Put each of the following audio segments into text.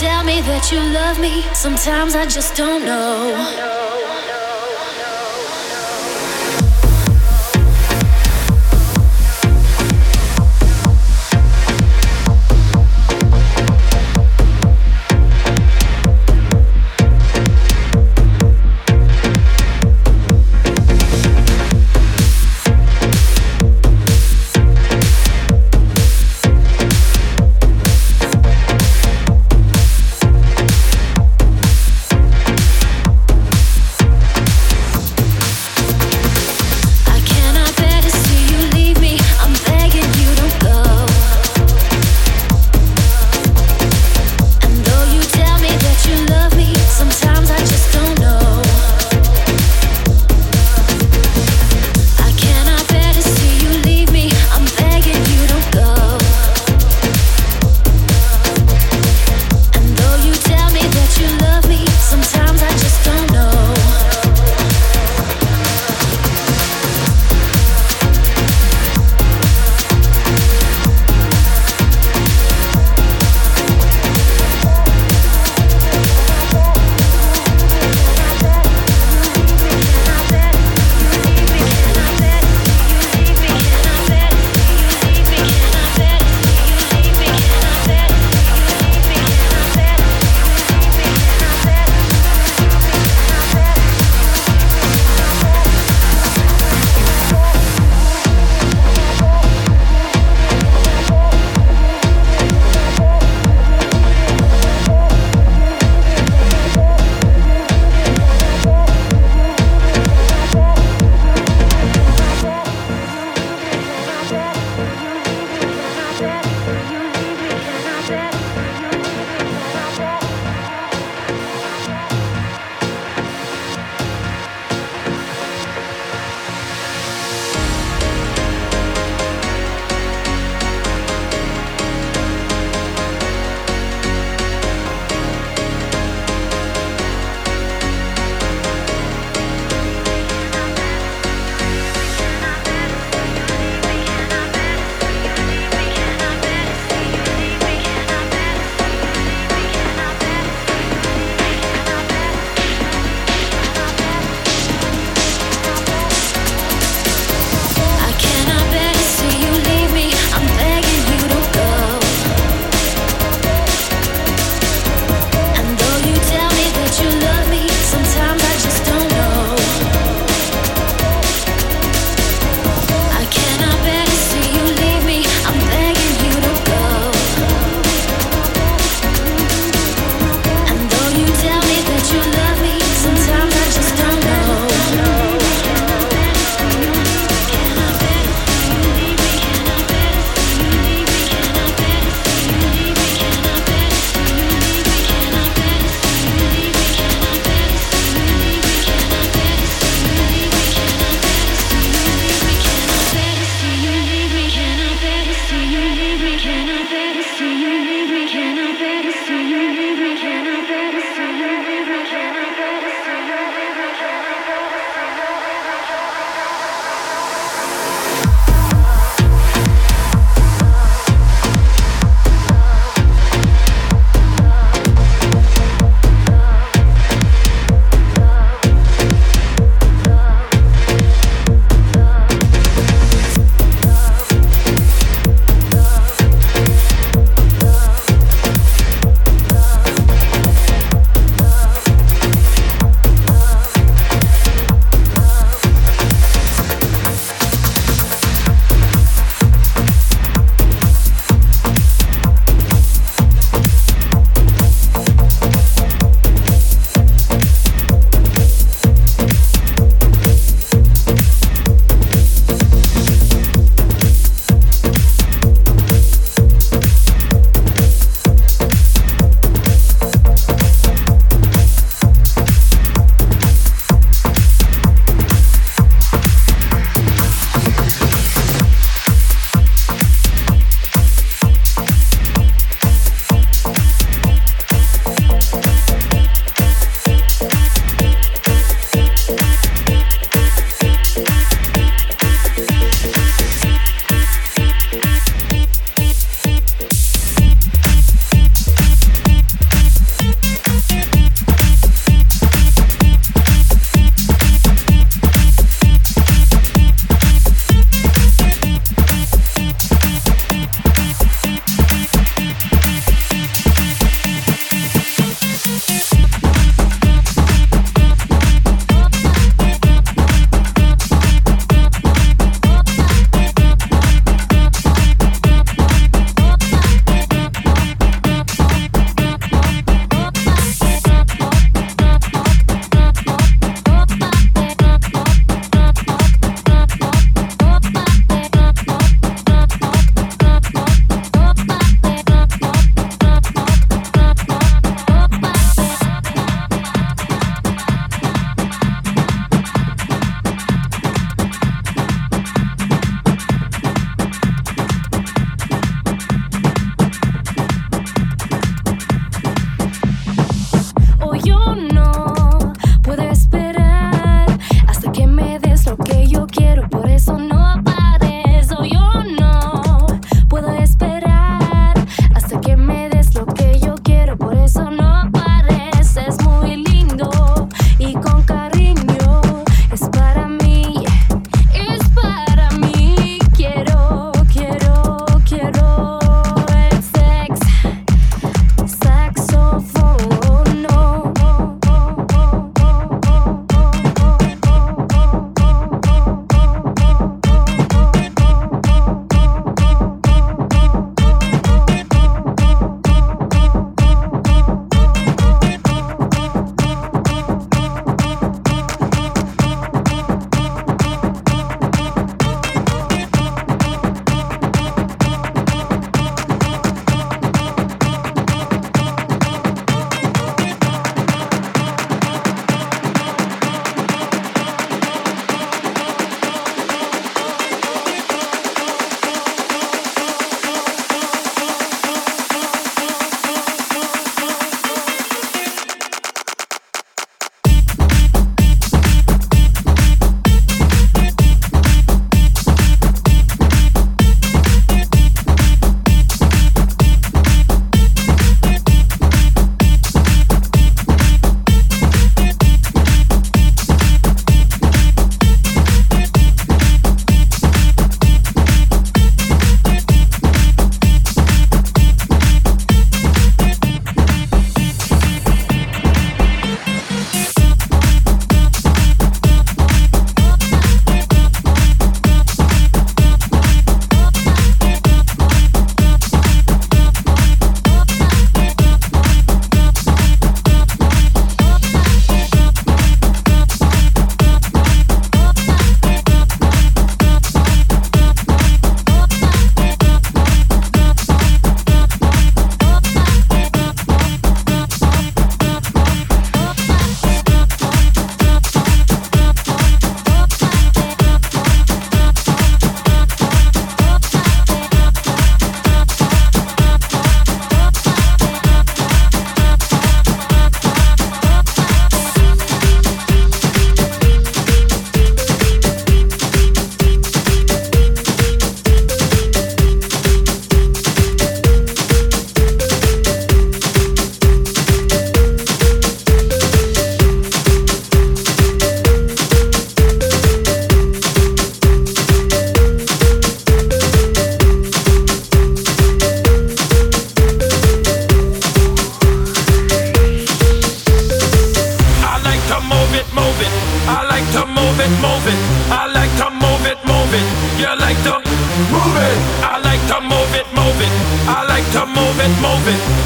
tell me that you love me. Sometimes I just don't know. it.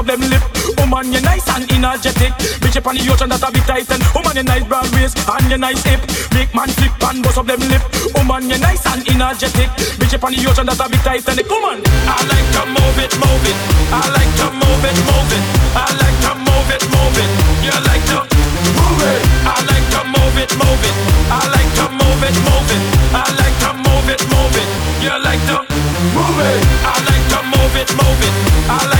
up them lip. Woman, oh you're nice and energetic. Bitch up on the ocean, that a big titan. Woman, oh you're nice broad waist and you're nice hip. Big man flip and bust up them lip. Woman, oh you're nice and energetic. Bitch up on the ocean, that a big titanic. Woman, I like to move it, move it. I like to move it, move it. I like to move it, move it. You like to move it. I like to move it, move it. I like to move it, move it. I like to move it, move it. You like to move it. I like to move it, move it. I like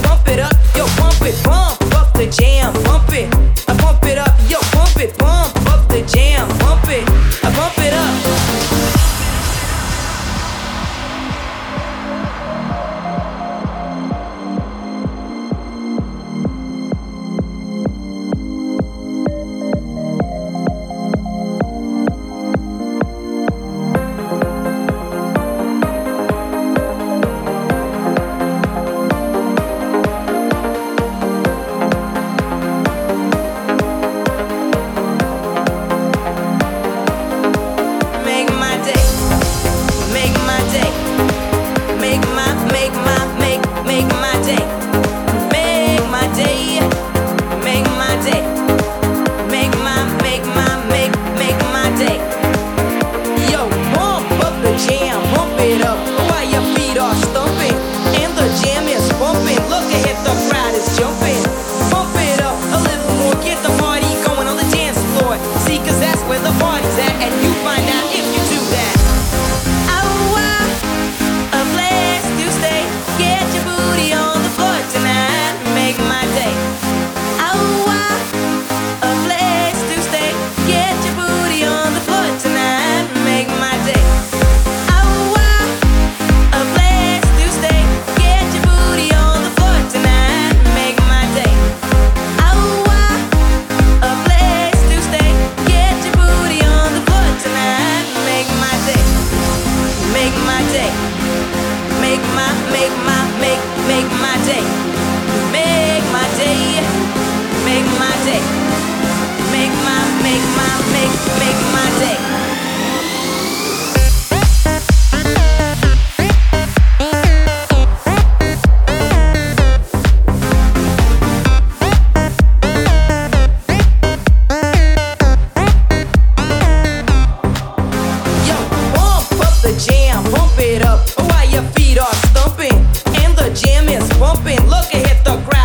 Bump it up. bumping. Look, hit the ground.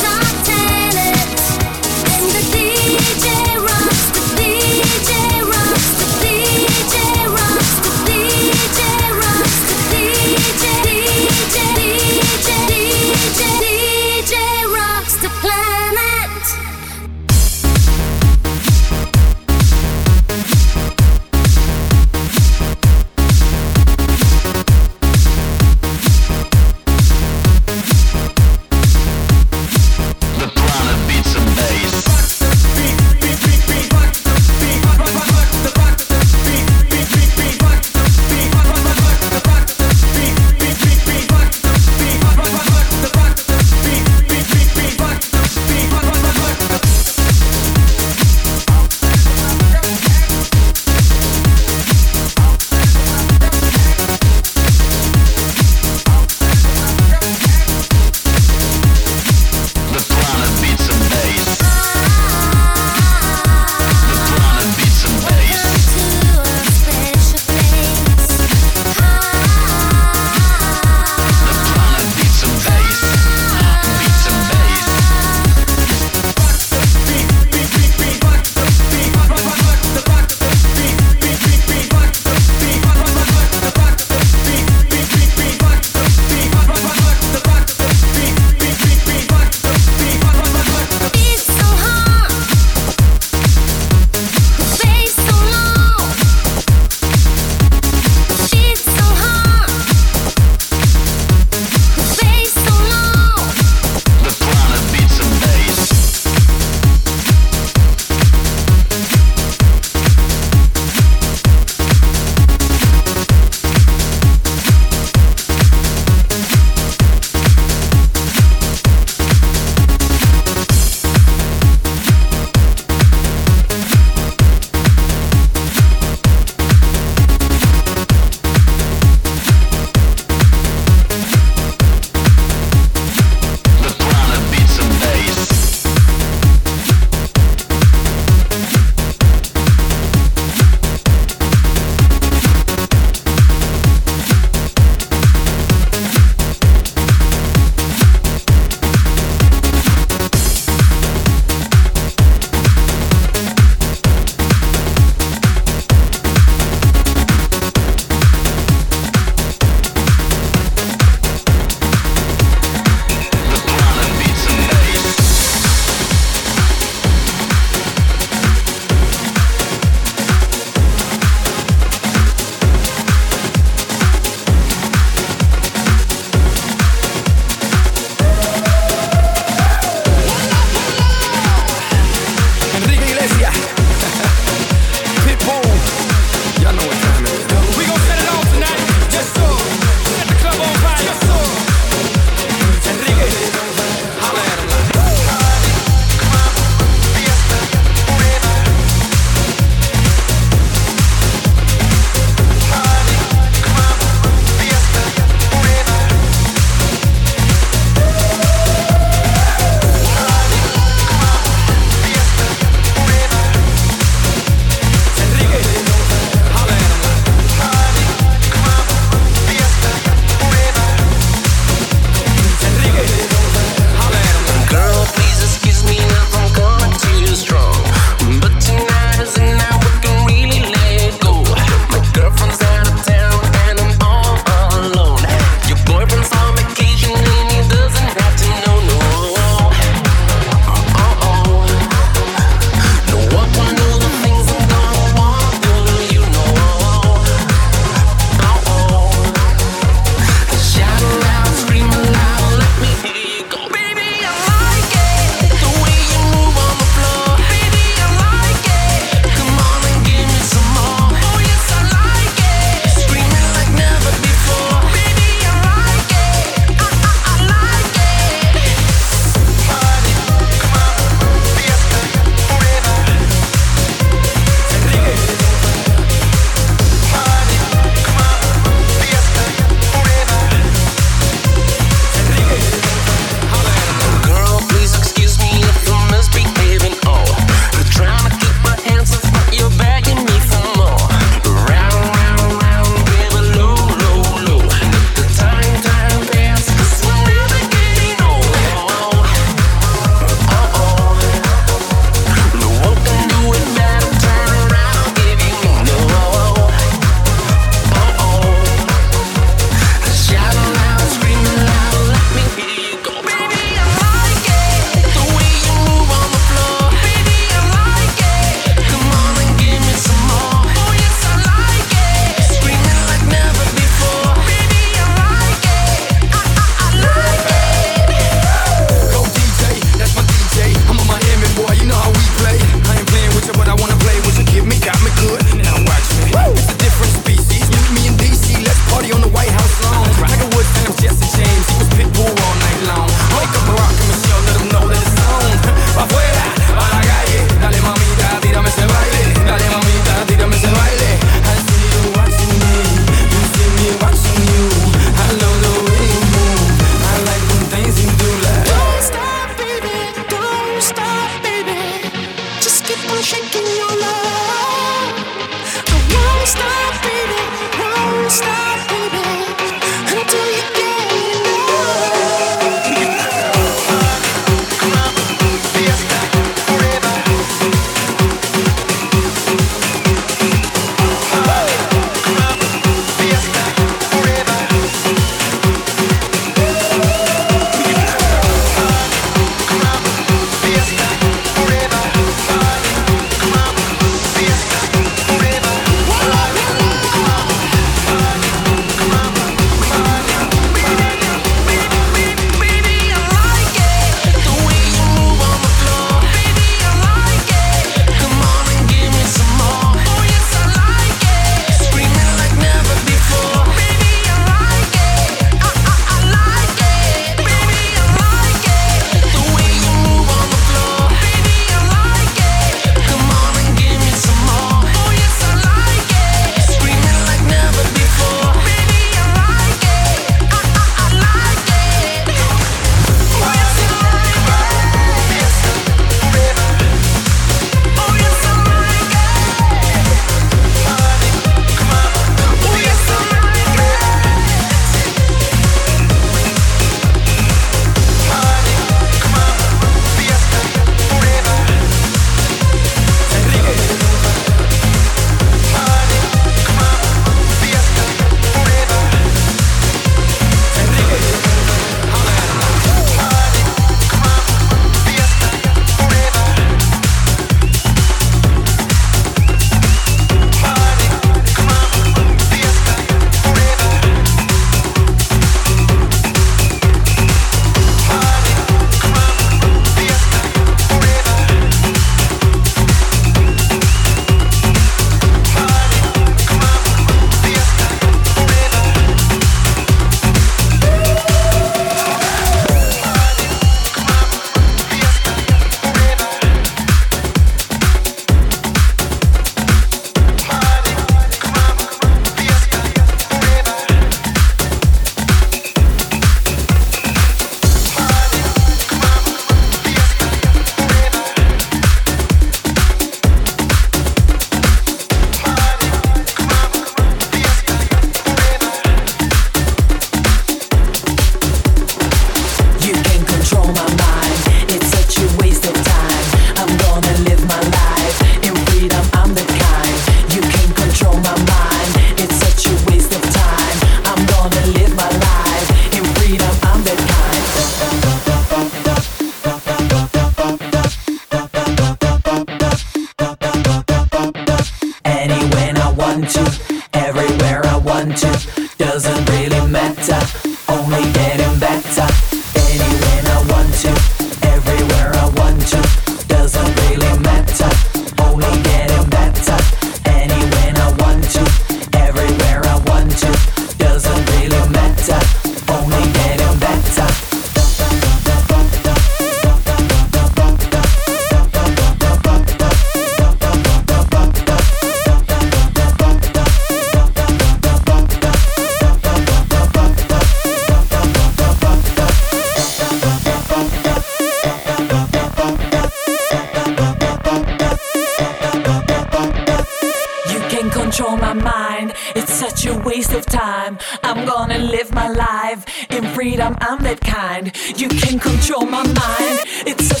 waste of time. I'm gonna live my life in freedom, I'm that kind. You can control my mind, it's a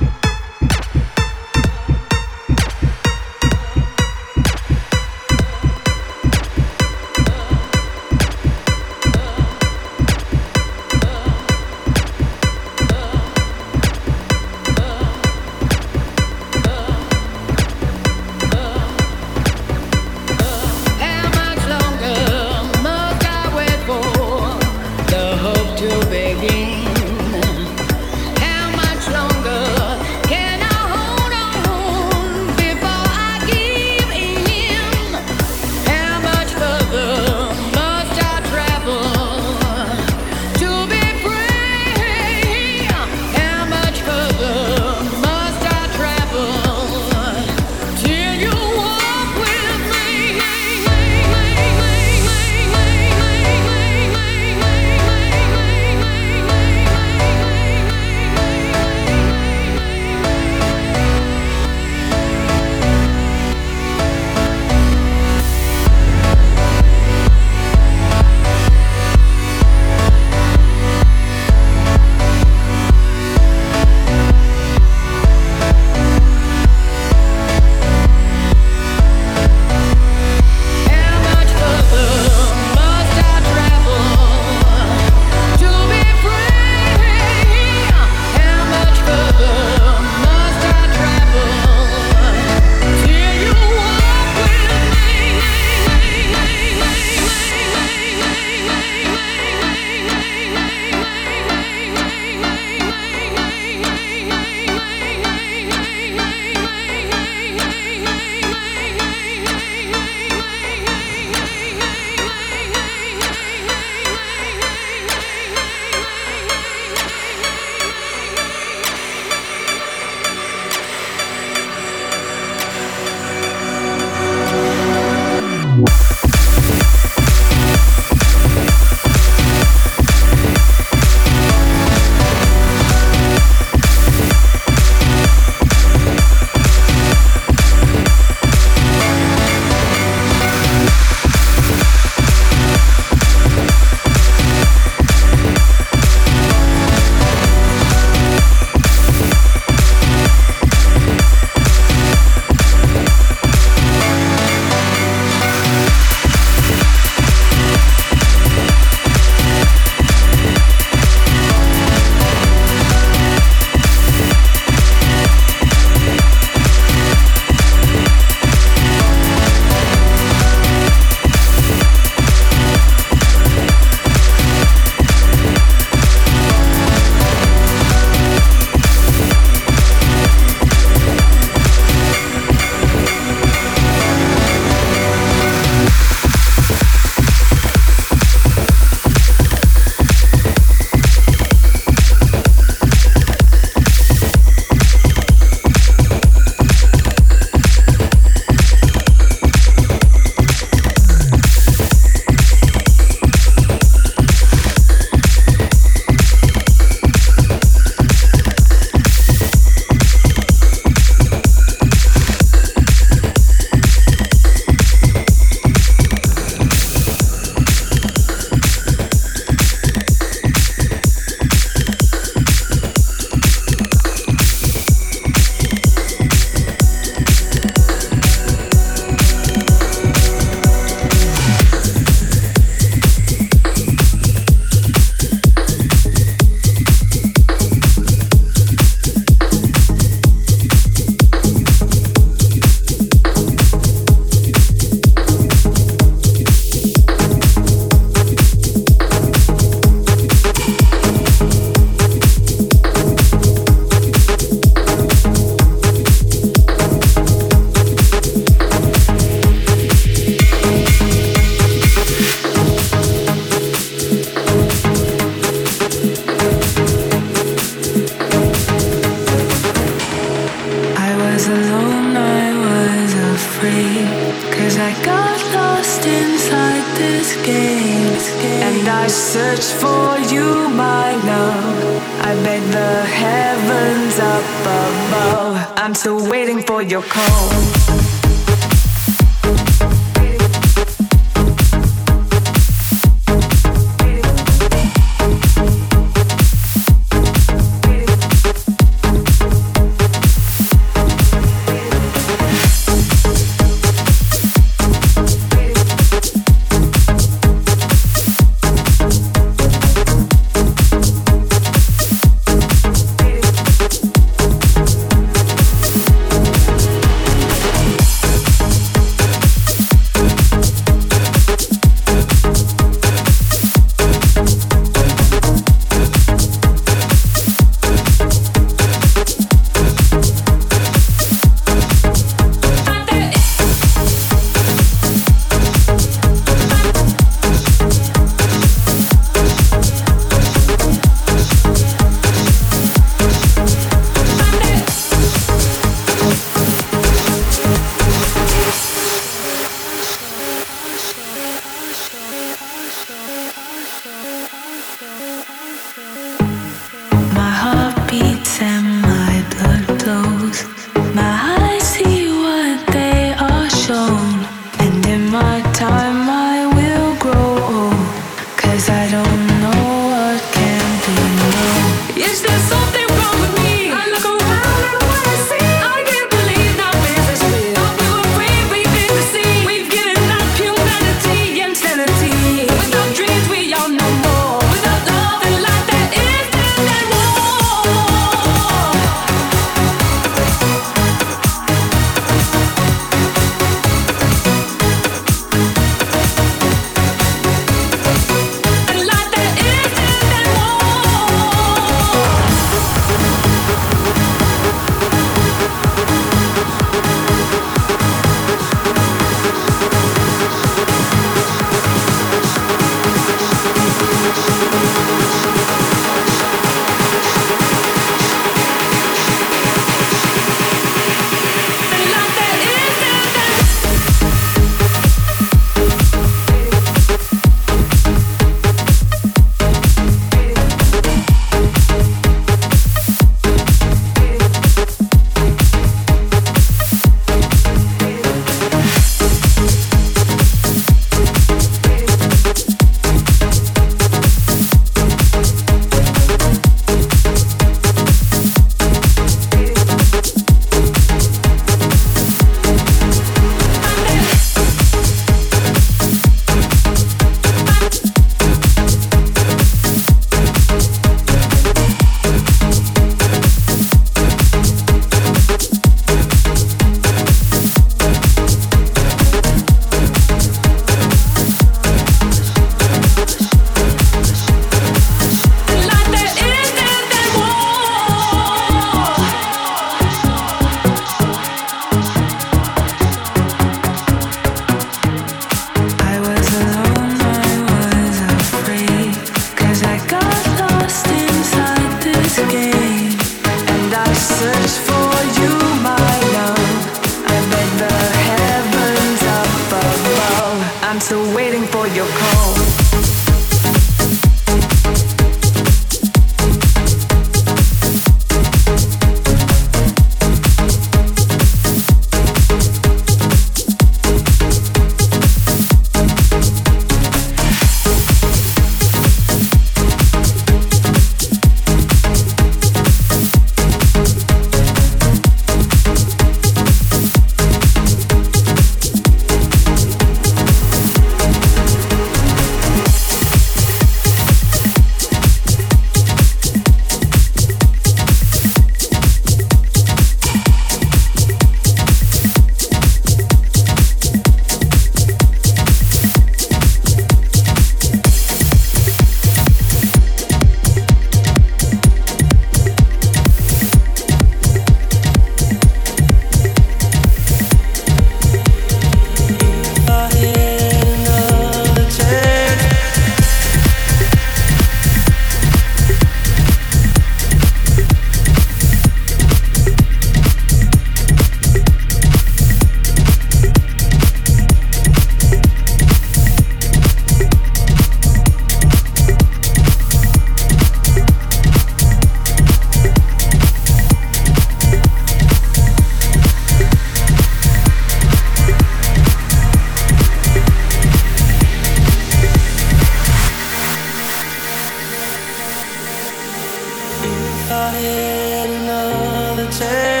head another time.